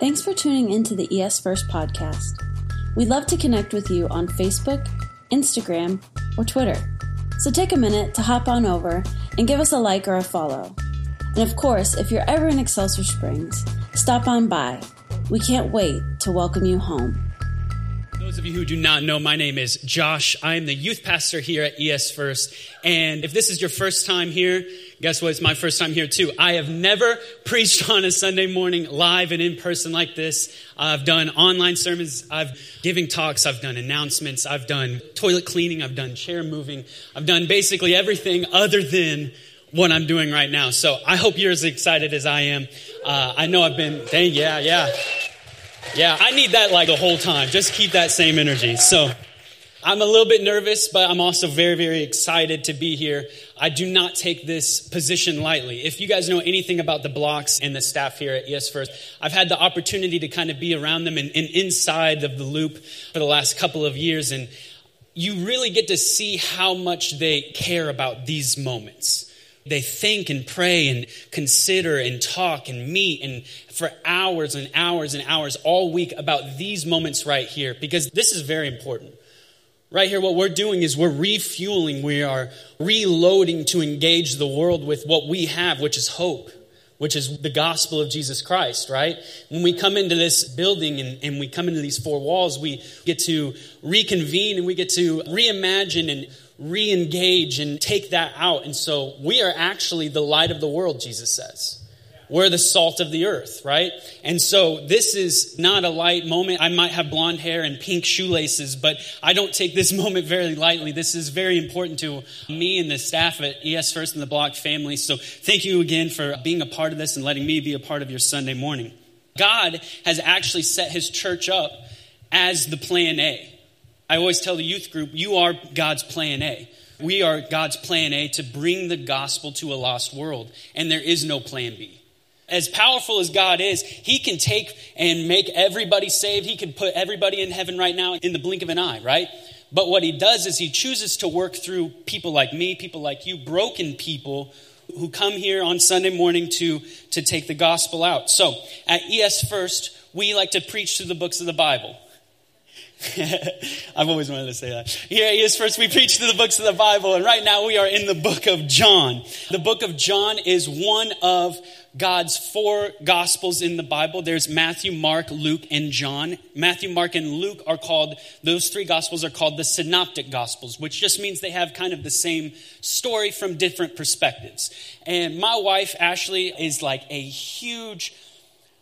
Thanks for tuning into the ES First podcast. We'd love to connect with you on Facebook, Instagram, or Twitter. So take a minute to hop on over and give us a like or a follow. And of course, if you're ever in Excelsior Springs, stop on by. We can't wait to welcome you home. Those of you who do not know, my name is Josh. I'm the youth pastor here at ES First. And if this is your first time here, guess what? It's my first time here too. I have never preached on a Sunday morning live and in person like this. I've done online sermons. I've giving talks. I've done announcements. I've done toilet cleaning. I've done chair moving. I've done basically everything other than what I'm doing right now. So I hope you're as excited as I am. Uh, I know I've been, dang, yeah, yeah. Yeah, I need that like the whole time. Just keep that same energy. So I'm a little bit nervous, but I'm also very, very excited to be here. I do not take this position lightly. If you guys know anything about the blocks and the staff here at ES First, I've had the opportunity to kind of be around them and, and inside of the loop for the last couple of years. And you really get to see how much they care about these moments they think and pray and consider and talk and meet and for hours and hours and hours all week about these moments right here because this is very important. Right here, what we're doing is we're refueling, we are reloading to engage the world with what we have, which is hope, which is the gospel of Jesus Christ, right? When we come into this building and, and we come into these four walls, we get to reconvene and we get to reimagine and re engage and take that out. And so we are actually the light of the world, Jesus says. We're the salt of the earth, right? And so this is not a light moment. I might have blonde hair and pink shoelaces, but I don't take this moment very lightly. This is very important to me and the staff at ES First and the Block family. So thank you again for being a part of this and letting me be a part of your Sunday morning. God has actually set his church up as the plan A. I always tell the youth group, you are God's plan A. We are God's plan A to bring the gospel to a lost world, and there is no plan B. As powerful as God is, He can take and make everybody saved. He can put everybody in heaven right now in the blink of an eye, right? But what He does is He chooses to work through people like me, people like you, broken people who come here on Sunday morning to, to take the gospel out. So at ES First, we like to preach through the books of the Bible. I've always wanted to say that. Here he is first. We preach through the books of the Bible, and right now we are in the book of John. The book of John is one of God's four gospels in the Bible. There's Matthew, Mark, Luke, and John. Matthew, Mark, and Luke are called, those three gospels are called the synoptic gospels, which just means they have kind of the same story from different perspectives. And my wife, Ashley, is like a huge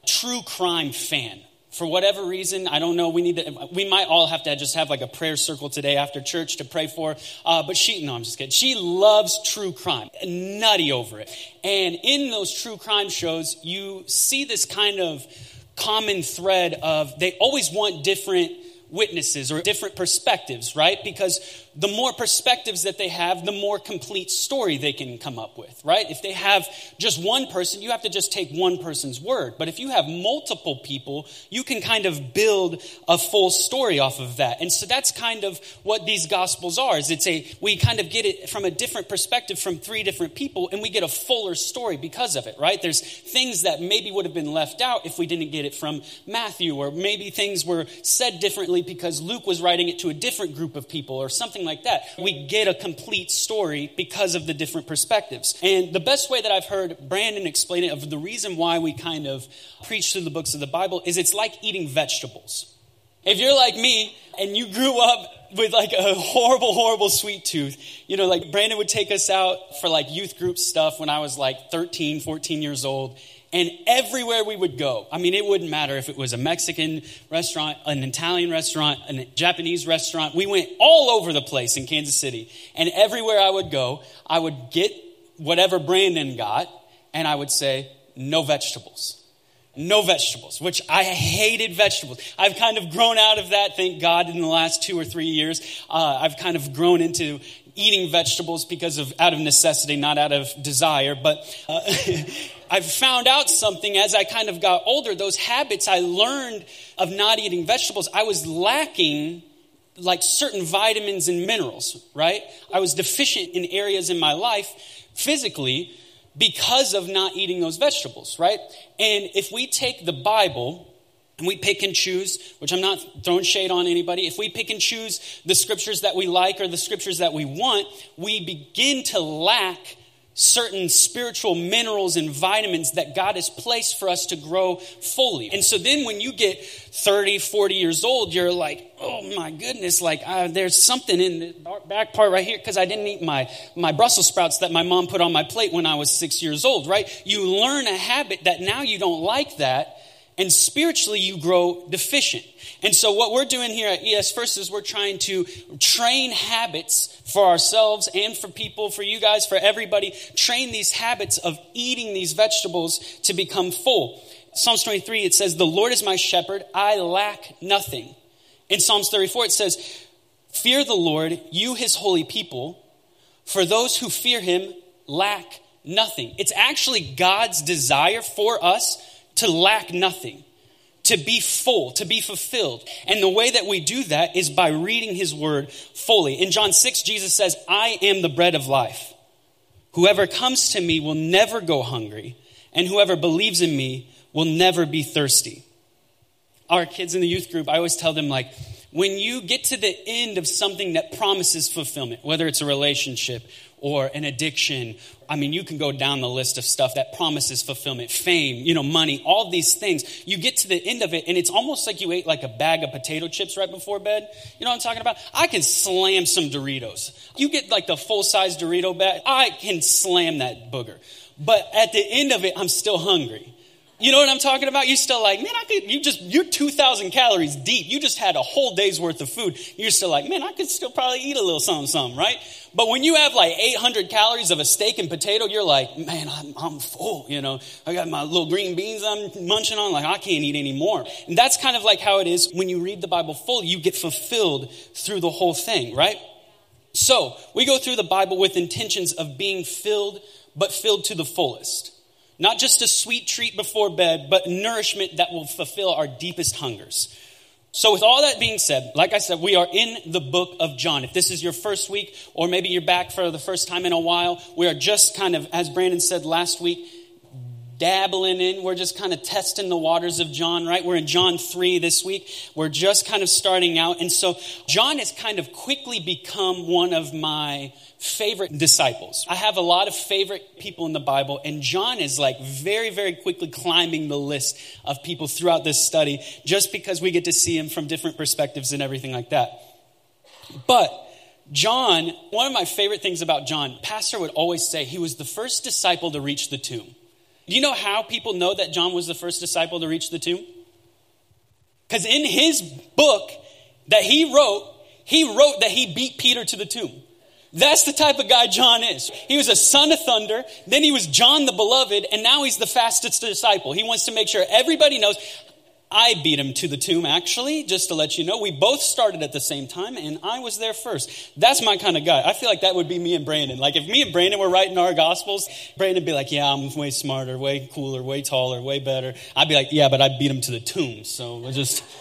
true crime fan for whatever reason, I don't know. We need to. We might all have to just have like a prayer circle today after church to pray for. Uh, but she, no, I'm just kidding. She loves true crime, nutty over it. And in those true crime shows, you see this kind of common thread of they always want different witnesses or different perspectives, right? Because the more perspectives that they have, the more complete story they can come up with, right? If they have just one person, you have to just take one person's word. But if you have multiple people, you can kind of build a full story off of that. And so that's kind of what these gospels are. Is it's a we kind of get it from a different perspective from three different people and we get a fuller story because of it, right? There's things that maybe would have been left out if we didn't get it from Matthew or maybe things were said differently because Luke was writing it to a different group of people or something like that. We get a complete story because of the different perspectives. And the best way that I've heard Brandon explain it of the reason why we kind of preach through the books of the Bible is it's like eating vegetables. If you're like me and you grew up with like a horrible, horrible sweet tooth, you know, like Brandon would take us out for like youth group stuff when I was like 13, 14 years old. And everywhere we would go, I mean, it wouldn't matter if it was a Mexican restaurant, an Italian restaurant, a Japanese restaurant. We went all over the place in Kansas City. And everywhere I would go, I would get whatever Brandon got, and I would say, no vegetables. No vegetables, which I hated vegetables. I've kind of grown out of that, thank God, in the last two or three years. Uh, I've kind of grown into eating vegetables because of out of necessity, not out of desire. But uh, I've found out something as I kind of got older. Those habits I learned of not eating vegetables, I was lacking like certain vitamins and minerals, right? I was deficient in areas in my life physically because of not eating those vegetables, right? And if we take the Bible and we pick and choose, which I'm not throwing shade on anybody, if we pick and choose the scriptures that we like or the scriptures that we want, we begin to lack certain spiritual minerals and vitamins that God has placed for us to grow fully. And so then when you get 30, 40 years old, you're like, oh my goodness, like uh, there's something in the back part right here because I didn't eat my, my Brussels sprouts that my mom put on my plate when I was six years old, right? You learn a habit that now you don't like that and spiritually you grow deficient. And so what we're doing here at ES First is we're trying to train habits for ourselves and for people, for you guys, for everybody, train these habits of eating these vegetables to become full. Psalms 23, it says, The Lord is my shepherd, I lack nothing. In Psalms 34, it says, Fear the Lord, you his holy people, for those who fear him lack nothing. It's actually God's desire for us to lack nothing, to be full, to be fulfilled. And the way that we do that is by reading his word fully. In John 6, Jesus says, I am the bread of life. Whoever comes to me will never go hungry, and whoever believes in me will never be thirsty. Our kids in the youth group, I always tell them, like, when you get to the end of something that promises fulfillment, whether it's a relationship or an addiction. I mean, you can go down the list of stuff that promises fulfillment, fame, you know, money, all these things. You get to the end of it, and it's almost like you ate like a bag of potato chips right before bed. You know what I'm talking about? I can slam some Doritos. You get like the full size Dorito bag, I can slam that booger. But at the end of it, I'm still hungry. You know what I'm talking about? You're still like, man, I could, you just, you're 2,000 calories deep. You just had a whole day's worth of food. You're still like, man, I could still probably eat a little something, something, right? But when you have like 800 calories of a steak and potato, you're like, man, I'm, I'm full. You know, I got my little green beans I'm munching on. Like, I can't eat anymore. And that's kind of like how it is when you read the Bible full, you get fulfilled through the whole thing, right? So we go through the Bible with intentions of being filled, but filled to the fullest. Not just a sweet treat before bed, but nourishment that will fulfill our deepest hungers. So, with all that being said, like I said, we are in the book of John. If this is your first week, or maybe you're back for the first time in a while, we are just kind of, as Brandon said last week, dabbling in. We're just kind of testing the waters of John, right? We're in John 3 this week. We're just kind of starting out. And so, John has kind of quickly become one of my favorite disciples. I have a lot of favorite people in the Bible, and John is like very, very quickly climbing the list of people throughout this study just because we get to see him from different perspectives and everything like that. But John, one of my favorite things about John, Pastor would always say he was the first disciple to reach the tomb. Do you know how people know that John was the first disciple to reach the tomb? Because in his book that he wrote, he wrote that he beat Peter to the tomb. That's the type of guy John is. He was a son of thunder, then he was John the beloved, and now he's the fastest disciple. He wants to make sure everybody knows. I beat him to the tomb, actually, just to let you know. We both started at the same time, and I was there first. That's my kind of guy. I feel like that would be me and Brandon. Like, if me and Brandon were writing our Gospels, Brandon would be like, Yeah, I'm way smarter, way cooler, way taller, way better. I'd be like, Yeah, but I beat him to the tomb. So we're just.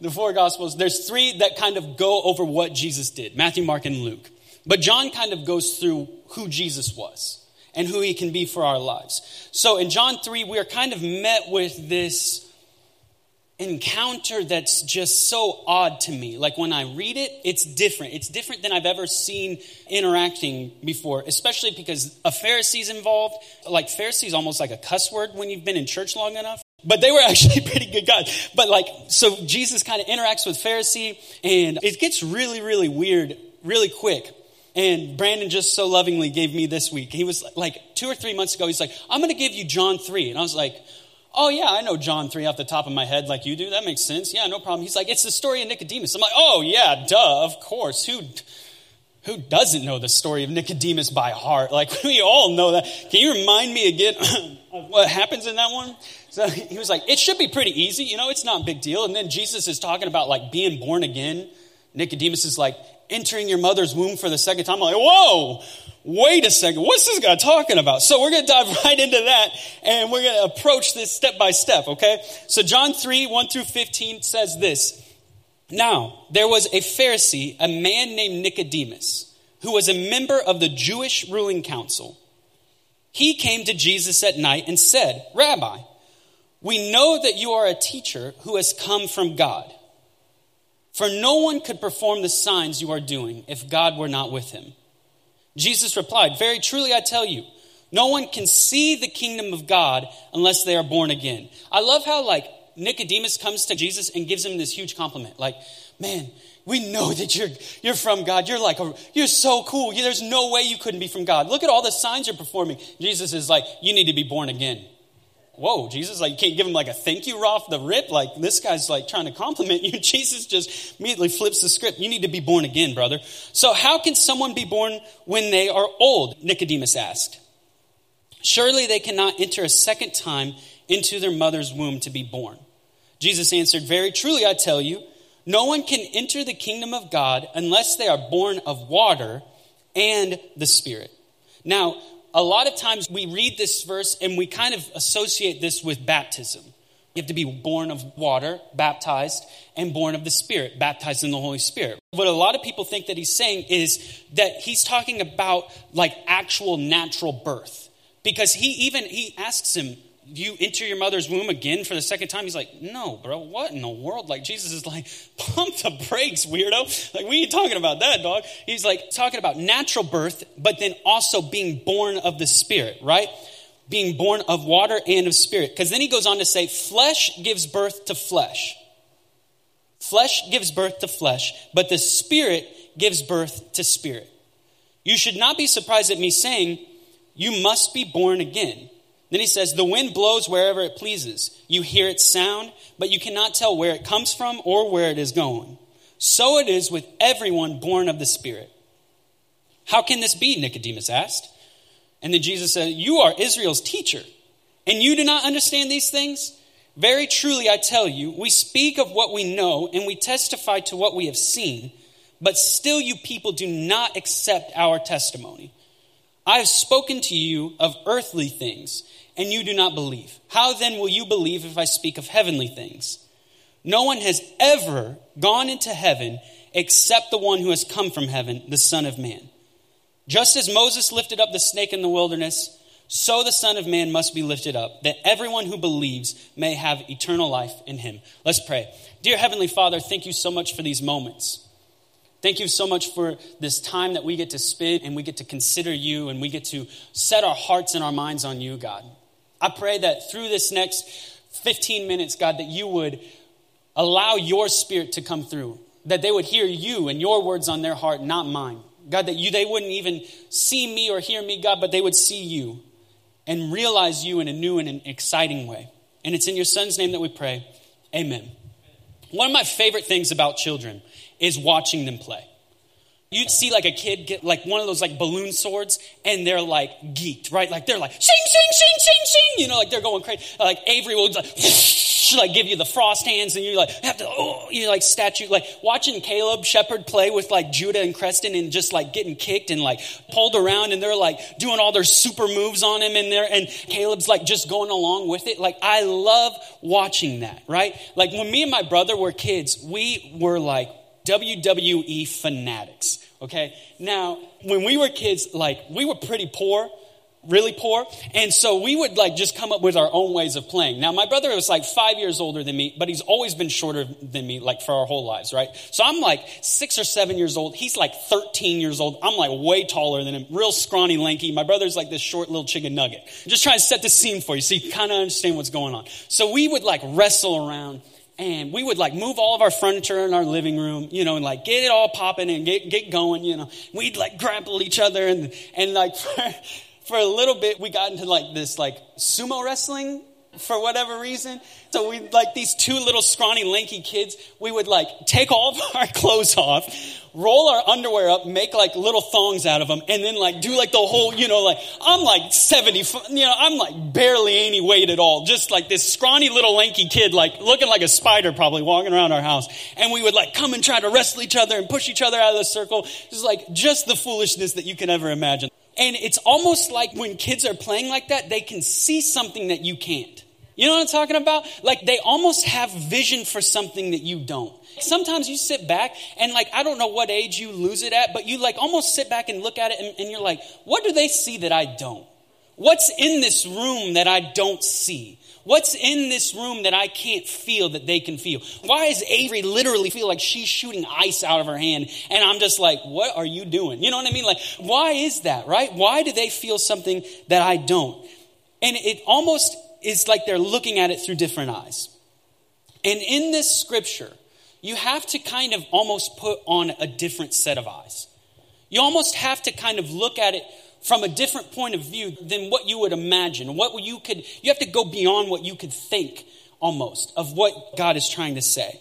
The four Gospels, there's three that kind of go over what Jesus did Matthew, Mark, and Luke. But John kind of goes through who Jesus was and who he can be for our lives. So in John 3, we are kind of met with this encounter that's just so odd to me. Like when I read it, it's different. It's different than I've ever seen interacting before, especially because a Pharisee's involved. Like Pharisee's almost like a cuss word when you've been in church long enough. But they were actually pretty good guys. But like, so Jesus kind of interacts with Pharisee and it gets really, really weird really quick. And Brandon just so lovingly gave me this week. He was like, two or three months ago, he's like, I'm going to give you John 3. And I was like, oh, yeah, I know John 3 off the top of my head like you do. That makes sense. Yeah, no problem. He's like, it's the story of Nicodemus. I'm like, oh, yeah, duh, of course. Who, who doesn't know the story of Nicodemus by heart? Like, we all know that. Can you remind me again of what happens in that one? So he was like, it should be pretty easy. You know, it's not a big deal. And then Jesus is talking about like being born again. Nicodemus is like, entering your mother's womb for the second time. I'm like, whoa, wait a second. What's this guy talking about? So we're going to dive right into that and we're going to approach this step by step, okay? So John 3, 1 through 15 says this. Now, there was a Pharisee, a man named Nicodemus, who was a member of the Jewish ruling council. He came to Jesus at night and said, Rabbi, We know that you are a teacher who has come from God. For no one could perform the signs you are doing if God were not with him. Jesus replied, Very truly I tell you, no one can see the kingdom of God unless they are born again. I love how, like, Nicodemus comes to Jesus and gives him this huge compliment. Like, man, we know that you're, you're from God. You're like, a, you're so cool. There's no way you couldn't be from God. Look at all the signs you're performing. Jesus is like, you need to be born again whoa, Jesus, like, you can't give him like a thank you off the rip. Like, this guy's like trying to compliment you. Jesus just immediately flips the script. You need to be born again, brother. So, how can someone be born when they are old? Nicodemus asked. Surely they cannot enter a second time into their mother's womb to be born. Jesus answered, Very truly, I tell you, no one can enter the kingdom of God unless they are born of water and the Spirit. Now, a lot of times we read this verse and we kind of associate this with baptism. You have to be born of water, baptized, and born of the Spirit, baptized in the Holy Spirit. What a lot of people think that he's saying is that he's talking about like actual natural birth. Because he even he asks him, you enter your mother's womb again for the second time? He's like, no, bro, what in the world? Like, Jesus is like, pump the brakes, weirdo. Like, we ain't talking about that, dog. He's like talking about natural birth, but then also being born of the Spirit, right? Being born of water and of spirit. Because then he goes on to say, flesh gives birth to flesh. Flesh gives birth to flesh, but the Spirit gives birth to spirit. You should not be surprised at me saying, you must be born again. Then he says, The wind blows wherever it pleases. You hear its sound, but you cannot tell where it comes from or where it is going. So it is with everyone born of the Spirit. How can this be? Nicodemus asked. And then Jesus said, You are Israel's teacher, and you do not understand these things? Very truly, I tell you, we speak of what we know, and we testify to what we have seen, but still you people do not accept our testimony. I have spoken to you of earthly things and you do not believe. How then will you believe if I speak of heavenly things? No one has ever gone into heaven except the one who has come from heaven, the Son of Man. Just as Moses lifted up the snake in the wilderness, so the Son of Man must be lifted up, that everyone who believes may have eternal life in him. Let's pray. Dear Heavenly Father, thank you so much for these moments. Thank you so much for this time that we get to spend and we get to consider you and we get to set our hearts and our minds on you, God. I pray that through this next 15 minutes, God, that you would allow your spirit to come through, that they would hear you and your words on their heart, not mine. God, that you they wouldn't even see me or hear me, God, but they would see you and realize you in a new and an exciting way. And it's in your son's name that we pray. Amen. One of my favorite things about children is watching them play. You'd see like a kid get like one of those like balloon swords and they're like geeked, right? Like they're like sing, sing, sing, sing, sing, you know, like they're going crazy. Like Avery would like, like give you the frost hands and you're like have to, oh, you like statue, like watching Caleb Shepherd play with like Judah and Creston and just like getting kicked and like pulled around and they're like doing all their super moves on him and there and Caleb's like just going along with it. Like I love watching that, right? Like when me and my brother were kids, we were like WWE fanatics. Okay. Now, when we were kids, like, we were pretty poor, really poor. And so we would, like, just come up with our own ways of playing. Now, my brother was like five years older than me, but he's always been shorter than me, like, for our whole lives, right? So I'm like six or seven years old. He's like 13 years old. I'm like way taller than him, real scrawny, lanky. My brother's like this short little chicken nugget. I'm just trying to set the scene for you so you kind of understand what's going on. So we would, like, wrestle around and we would like move all of our furniture in our living room, you know, and like get it all popping and get, get going, you know. We'd like grapple each other and, and like for, for a little bit we got into like this like sumo wrestling for whatever reason. So we like these two little scrawny lanky kids, we would like take all of our clothes off, roll our underwear up, make like little thongs out of them, and then like do like the whole, you know, like I'm like 70, you know, I'm like barely any weight at all. Just like this scrawny little lanky kid, like looking like a spider probably walking around our house. And we would like come and try to wrestle each other and push each other out of the circle. Just like just the foolishness that you can ever imagine. And it's almost like when kids are playing like that, they can see something that you can't. You know what I'm talking about? Like they almost have vision for something that you don't. Sometimes you sit back and like, I don't know what age you lose it at, but you like almost sit back and look at it and, and you're like, what do they see that I don't? What's in this room that I don't see? What's in this room that I can't feel that they can feel? Why does Avery literally feel like she's shooting ice out of her hand and I'm just like, what are you doing? You know what I mean? Like, why is that, right? Why do they feel something that I don't? And it almost is like they're looking at it through different eyes. And in this scripture, you have to kind of almost put on a different set of eyes. You almost have to kind of look at it from a different point of view than what you would imagine. What you could, you have to go beyond what you could think almost of what God is trying to say.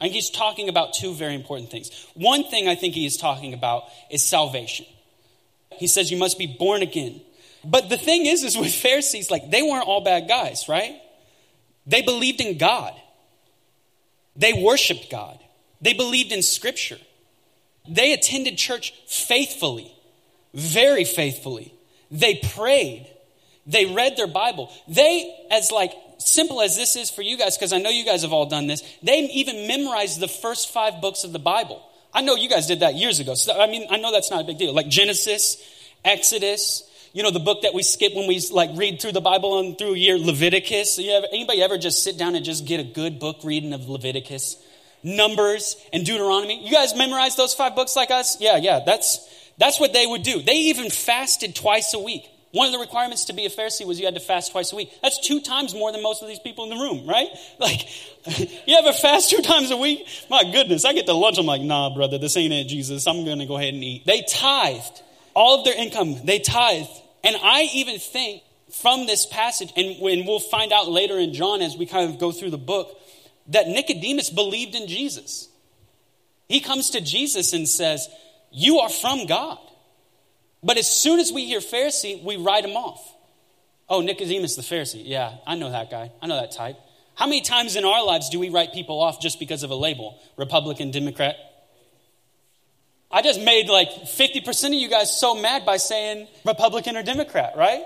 I think he's talking about two very important things. One thing I think he is talking about is salvation. He says you must be born again. But the thing is, is with Pharisees, like they weren't all bad guys, right? They believed in God. They worshiped God. They believed in scripture. They attended church faithfully very faithfully. They prayed. They read their Bible. They, as like simple as this is for you guys, because I know you guys have all done this, they even memorized the first five books of the Bible. I know you guys did that years ago. So, I mean, I know that's not a big deal. Like Genesis, Exodus, you know, the book that we skip when we like read through the Bible and through a year, Leviticus. Ever, anybody ever just sit down and just get a good book reading of Leviticus? Numbers and Deuteronomy. You guys memorize those five books like us? Yeah, yeah. That's that's what they would do. They even fasted twice a week. One of the requirements to be a Pharisee was you had to fast twice a week. That's two times more than most of these people in the room, right? Like, you ever fast two times a week? My goodness, I get to lunch. I'm like, nah, brother, this ain't it, Jesus. I'm going to go ahead and eat. They tithed all of their income. They tithe. And I even think from this passage, and when we'll find out later in John as we kind of go through the book, that Nicodemus believed in Jesus. He comes to Jesus and says, you are from God. But as soon as we hear Pharisee, we write him off. Oh, Nicodemus the Pharisee. Yeah, I know that guy. I know that type. How many times in our lives do we write people off just because of a label? Republican, Democrat? I just made like 50% of you guys so mad by saying Republican or Democrat, right?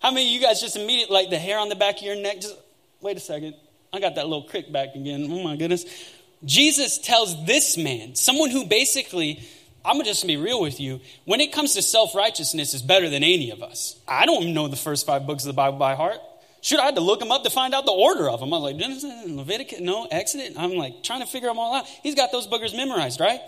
How many of you guys just immediately, like the hair on the back of your neck, just, wait a second. I got that little crick back again. Oh my goodness. Jesus tells this man, someone who basically I'm gonna just be real with you. When it comes to self righteousness, is better than any of us. I don't know the first five books of the Bible by heart. Should I had to look them up to find out the order of them? I'm like Genesis, Leviticus, no, Exodus. I'm like trying to figure them all out. He's got those boogers memorized, right?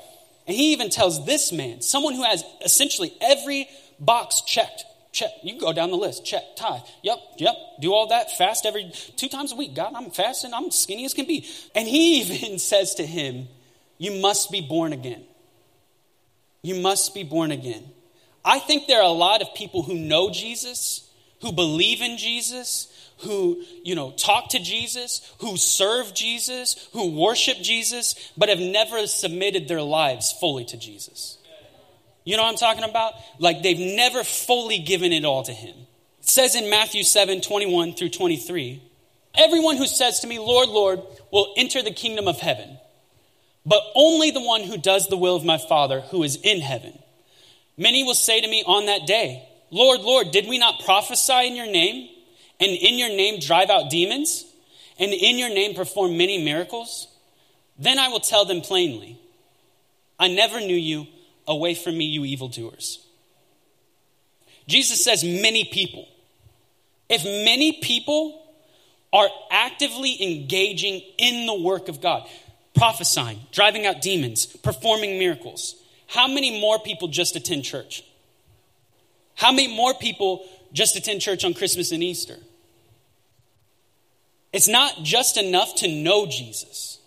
And he even tells this man, someone who has essentially every box checked. Check. You go down the list. Check. Tithe. Yep. Yep. Do all that. Fast every two times a week. God, I'm fasting. I'm skinny as can be. And he even says to him, You must be born again. You must be born again. I think there are a lot of people who know Jesus, who believe in Jesus, who, you know, talk to Jesus, who serve Jesus, who worship Jesus, but have never submitted their lives fully to Jesus. You know what I'm talking about? Like they've never fully given it all to Him. It says in Matthew 7 21 through 23 Everyone who says to me, Lord, Lord, will enter the kingdom of heaven but only the one who does the will of my Father who is in heaven. Many will say to me on that day, Lord, Lord, did we not prophesy in your name, and in your name drive out demons, and in your name perform many miracles? Then I will tell them plainly, I never knew you. Away from me, you evildoers. Jesus says, many people. If many people are actively engaging in the work of God, prophesying, driving out demons, performing miracles. How many more people just attend church? How many more people just attend church on Christmas and Easter? It's not just enough to know Jesus.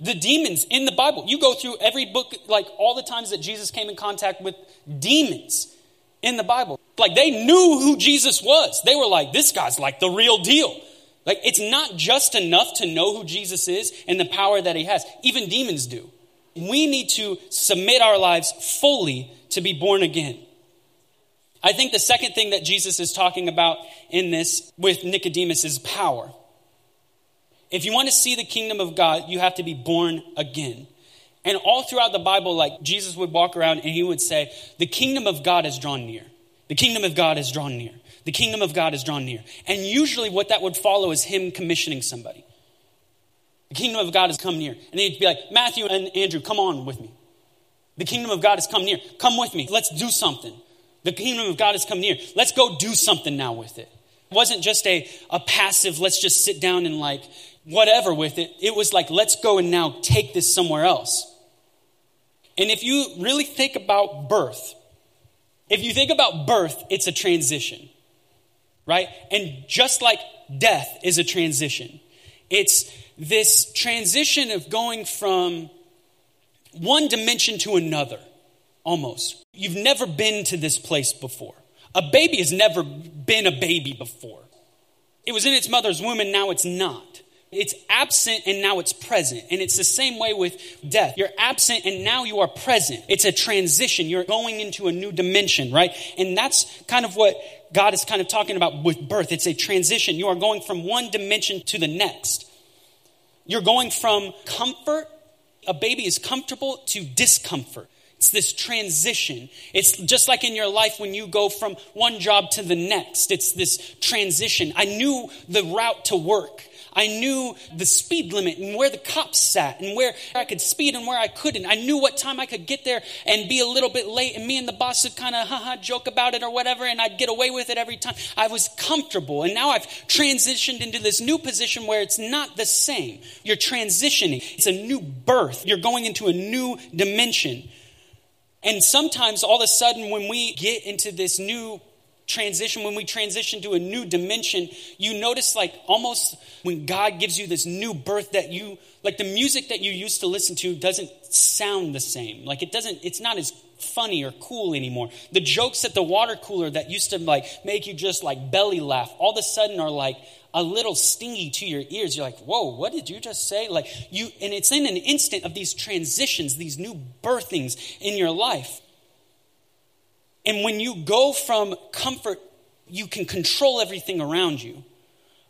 The demons in the Bible, you go through every book, like all the times that Jesus came in contact with demons in the Bible. Like they knew who Jesus was. They were like, this guy's like the real deal. Like, it's not just enough to know who Jesus is and the power that he has. Even demons do. We need to submit our lives fully to be born again. I think the second thing that Jesus is talking about in this with Nicodemus is power. If you want to see the kingdom of God, you have to be born again. And all throughout the Bible, like Jesus would walk around and he would say, The kingdom of God is drawn near. The kingdom of God is drawn near. The kingdom of God is drawn near. And usually, what that would follow is him commissioning somebody. The kingdom of God has come near. And he'd be like, Matthew and Andrew, come on with me. The kingdom of God has come near. Come with me. Let's do something. The kingdom of God has come near. Let's go do something now with it. It wasn't just a, a passive, let's just sit down and like whatever with it. It was like, let's go and now take this somewhere else. And if you really think about birth, if you think about birth, it's a transition, right? And just like death is a transition, it's this transition of going from one dimension to another, almost. You've never been to this place before. A baby has never been a baby before. It was in its mother's womb and now it's not. It's absent and now it's present. And it's the same way with death. You're absent and now you are present. It's a transition. You're going into a new dimension, right? And that's kind of what God is kind of talking about with birth. It's a transition. You are going from one dimension to the next. You're going from comfort, a baby is comfortable, to discomfort. It's this transition. It's just like in your life when you go from one job to the next. It's this transition. I knew the route to work. I knew the speed limit and where the cops sat and where I could speed and where I couldn't. I knew what time I could get there and be a little bit late. And me and the boss would kind of haha joke about it or whatever, and I'd get away with it every time. I was comfortable. And now I've transitioned into this new position where it's not the same. You're transitioning, it's a new birth. You're going into a new dimension. And sometimes all of a sudden, when we get into this new transition, when we transition to a new dimension, you notice like almost when God gives you this new birth that you, like the music that you used to listen to doesn't sound the same. Like it doesn't, it's not as funny or cool anymore. The jokes at the water cooler that used to like make you just like belly laugh all of a sudden are like a little stingy to your ears. You're like, whoa, what did you just say? Like you, and it's in an instant of these transitions, these new birthings in your life. And when you go from comfort, you can control everything around you.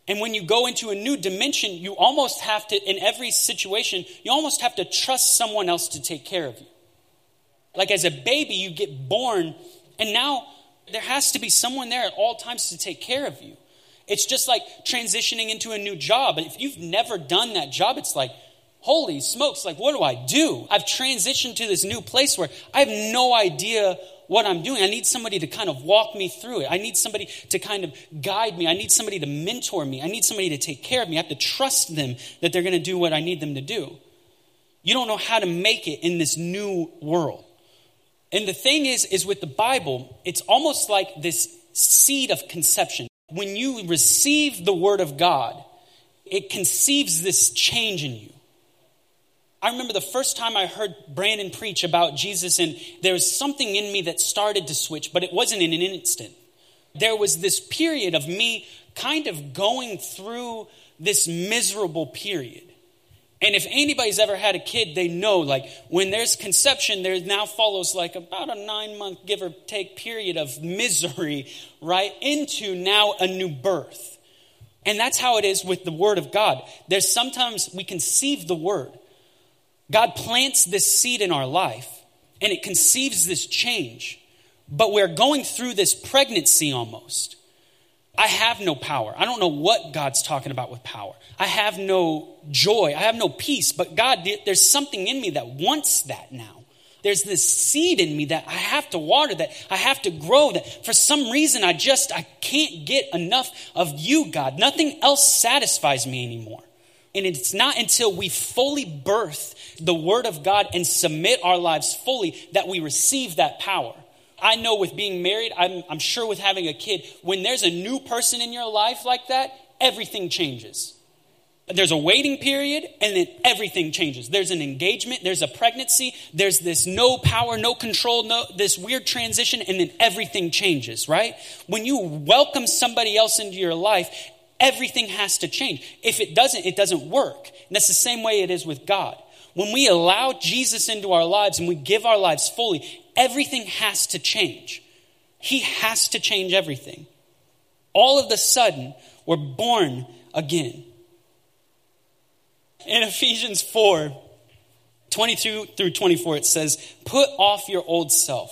And when you go into a new dimension, you almost have to, in every situation, you almost have to trust someone else to take care of you. Like as a baby, you get born, and now there has to be someone there at all times to take care of you. It's just like transitioning into a new job. If you've never done that job, it's like, holy smokes, like, what do I do? I've transitioned to this new place where I have no idea what I'm doing. I need somebody to kind of walk me through it. I need somebody to kind of guide me. I need somebody to mentor me. I need somebody to take care of me. I have to trust them that they're going to do what I need them to do. You don't know how to make it in this new world. And the thing is, is with the Bible, it's almost like this seed of conception. When you receive the word of God, it conceives this change in you. I remember the first time I heard Brandon preach about Jesus, and there was something in me that started to switch, but it wasn't in an instant. There was this period of me kind of going through this miserable period. And if anybody's ever had a kid, they know like when there's conception, there now follows like about a nine month, give or take, period of misery, right? Into now a new birth. And that's how it is with the Word of God. There's sometimes we conceive the Word, God plants this seed in our life and it conceives this change. But we're going through this pregnancy almost. I have no power. I don't know what God's talking about with power. I have no joy. I have no peace. But God, there's something in me that wants that now. There's this seed in me that I have to water, that I have to grow, that for some reason I just, I can't get enough of you, God. Nothing else satisfies me anymore. And it's not until we fully birth the Word of God and submit our lives fully that we receive that power. I know with being married, I'm, I'm, sure with having a kid, when there's a new person in your life like that, everything changes. There's a waiting period, and then everything changes. There's an engagement, there's a pregnancy, there's this no power, no control, no, this weird transition, and then everything changes, right? When you welcome somebody else into your life, everything has to change. If it doesn't, it doesn't work. And that's the same way it is with God. When we allow Jesus into our lives and we give our lives fully, everything has to change. He has to change everything. All of a sudden, we're born again. In Ephesians 4 22 through 24, it says, Put off your old self,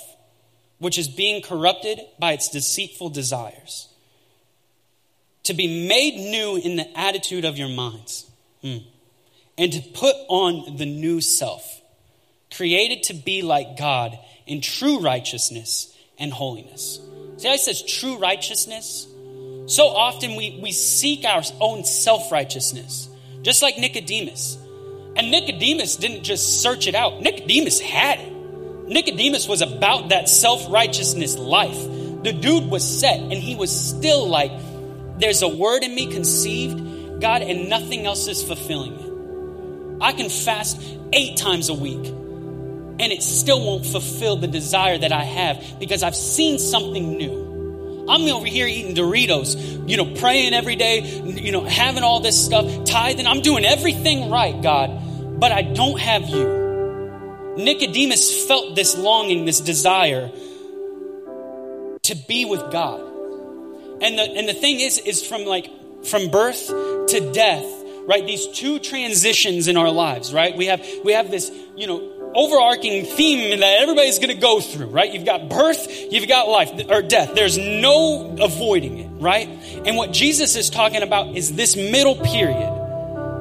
which is being corrupted by its deceitful desires to be made new in the attitude of your minds, mm. and to put on the new self, created to be like God in true righteousness and holiness. See how says true righteousness? So often we, we seek our own self righteousness, just like Nicodemus. And Nicodemus didn't just search it out, Nicodemus had it. Nicodemus was about that self righteousness life. The dude was set, and he was still like, There's a word in me conceived, God, and nothing else is fulfilling it. I can fast eight times a week, and it still won't fulfill the desire that I have because I've seen something new. I'm over here eating Doritos, you know, praying every day, you know, having all this stuff, tithing. I'm doing everything right, God, but I don't have you. Nicodemus felt this longing, this desire to be with God. And the, and the thing is, is from like, from birth to death, right? These two transitions in our lives, right? We have, we have this, you know, overarching theme that everybody's going to go through, right? You've got birth, you've got life or death. There's no avoiding it, right? And what Jesus is talking about is this middle period.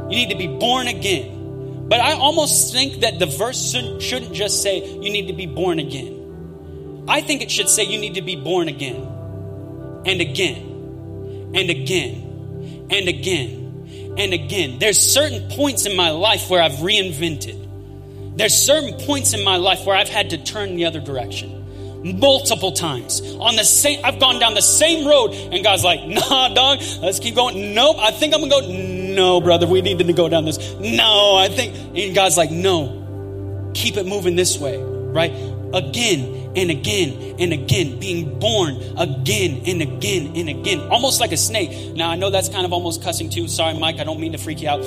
You need to be born again. But I almost think that the verse shouldn't just say you need to be born again. I think it should say you need to be born again and again and again and again and again. There's certain points in my life where I've reinvented. There's certain points in my life where I've had to turn the other direction multiple times. On the same i've gone down the same road and god's like nah dog let's keep going. Nope i think i'm gonna go no brother we need to go down this. No i think and god's like no keep it moving this way right? Again and again and again being born again and again and again almost like a snake. Now i know that's kind of almost cussing too. Sorry mike i don't mean to freak you out.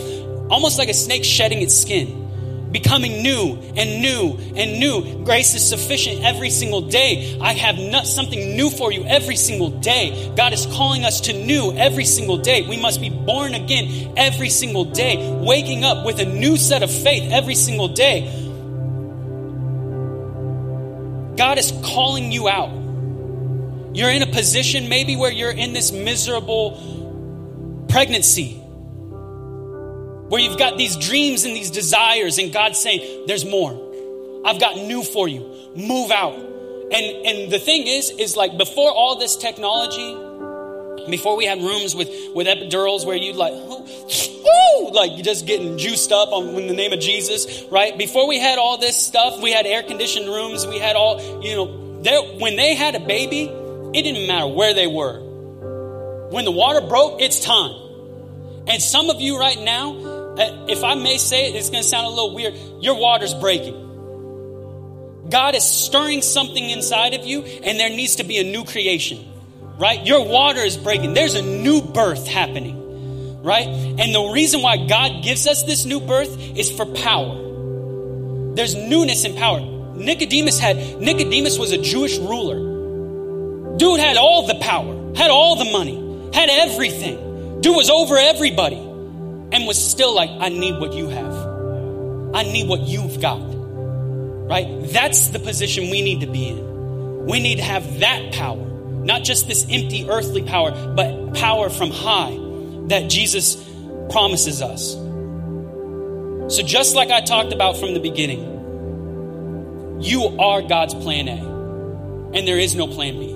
Almost like a snake shedding its skin becoming new and new and new. Grace is sufficient every single day. I have not, something new for you every single day. God is calling us to new every single day. We must be born again every single day, waking up with a new set of faith every single day. God is calling you out. You're in a position maybe where you're in this miserable pregnancy where you've got these dreams and these desires, and God's saying, There's more. I've got new for you. Move out. And and the thing is, is like before all this technology, before we had rooms with, with epidurals where you'd like, woo, like you're just getting juiced up on, in the name of Jesus, right? Before we had all this stuff, we had air conditioned rooms, we had all, you know, there, when they had a baby, it didn't matter where they were. When the water broke, it's time. And some of you right now, Uh, if I may say it, it's going to sound a little weird. Your water's breaking. God is stirring something inside of you, and there needs to be a new creation, right? Your water is breaking. There's a new birth happening, right? And the reason why God gives us this new birth is for power. There's newness in power. Nicodemus had, Nicodemus was a Jewish ruler. Dude had all the power, had all the money, had everything. Dude was over everybody and was still like, I need what you have. I need what you've got. Right? That's the position we need to be in. We need to have that power, not just this empty earthly power, but power from high that Jesus promises us. So, just like I talked about from the beginning, you are God's plan A, and there is no plan B.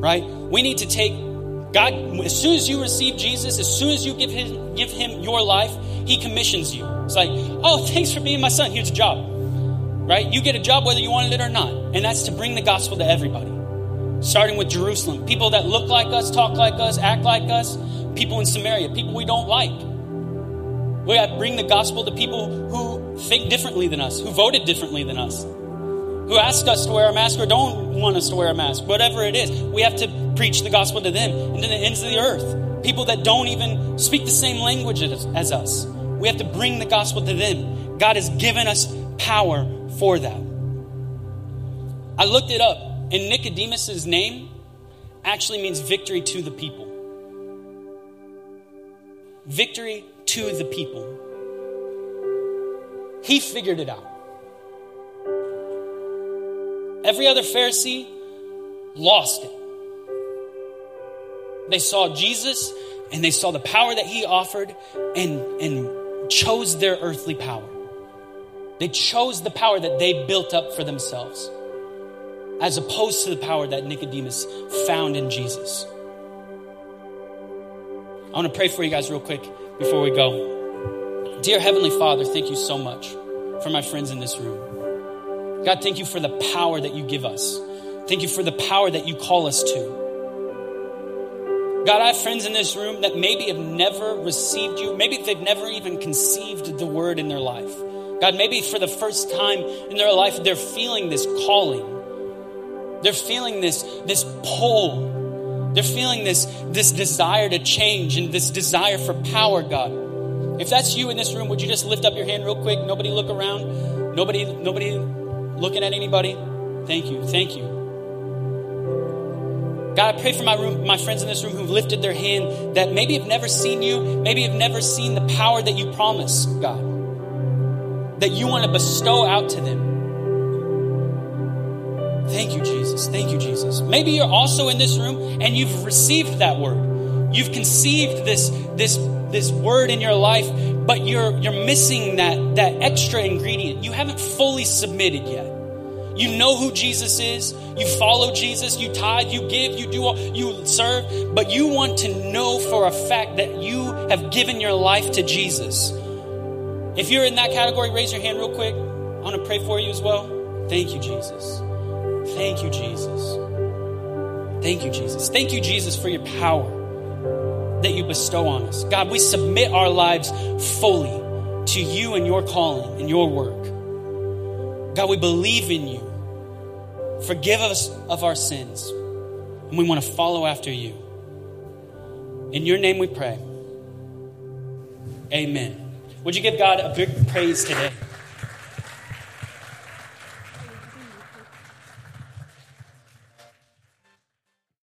Right? We need to take God, as soon as you receive Jesus, as soon as you give him, give him your life, he commissions you. It's like, oh, thanks for being my son. Here's a job. Right? You get a job whether you wanted it or not. And that's to bring the gospel to everybody. Starting with Jerusalem. People that look like us, talk like us, act like us. People in Samaria. People we don't like. We got to bring the gospel to people who think differently than us, who voted differently than us, who ask us to wear a mask or don't want us to wear a mask. Whatever it is, we have to preach the gospel to them and to the ends of the earth. People that don't even speak the same language as, us. We have to bring the gospel to them. God has given us power for that. I looked it up, and Nicodemus's name actually means victory to the people. Victory to the people. He figured it out. Every other Pharisee lost it. They saw Jesus and they saw the power that he offered and, and chose their earthly power. They chose the power that they built up for themselves, as opposed to the power that Nicodemus found in Jesus. I want to pray for you guys real quick before we go. Dear Heavenly Father, thank you so much for my friends in this room. God, thank you for the power that you give us. Thank you for the power that you call us to. God, I have friends in this room that maybe have never received you. Maybe they've never even conceived the word in their life. God, maybe for the first time in their life, they're feeling this calling. They're feeling this, this pull. They're feeling this, this desire to change and this desire for power, God. If that's you in this room, would you just lift up your hand real quick? Nobody look around. Nobody, nobody looking at anybody. Thank you. Thank you. God, I pray for my room, my friends in this room who've lifted their hand that maybe have never seen you, maybe have never seen the power that you promise, God, that you want to bestow out to them. Thank you, Jesus. Thank you, Jesus. Maybe you're also in this room and you've received that word. You've conceived this, this, this word in your life, but you're, you're missing that, that extra ingredient. You haven't fully submitted yet. You know who Jesus is. You follow Jesus. You tithe. You give. You do. All, you serve. But you want to know for a fact that you have given your life to Jesus. If you're in that category, raise your hand real quick. I want to pray for you as well. Thank you, Jesus. Thank you, Jesus. Thank you, Jesus. Thank you, Jesus, for your power that you bestow on us. God, we submit our lives fully to you and your calling and your work. God, we believe in you. Forgive us of our sins. And we want to follow after you. In your name we pray. Amen. Would you give God a big praise today?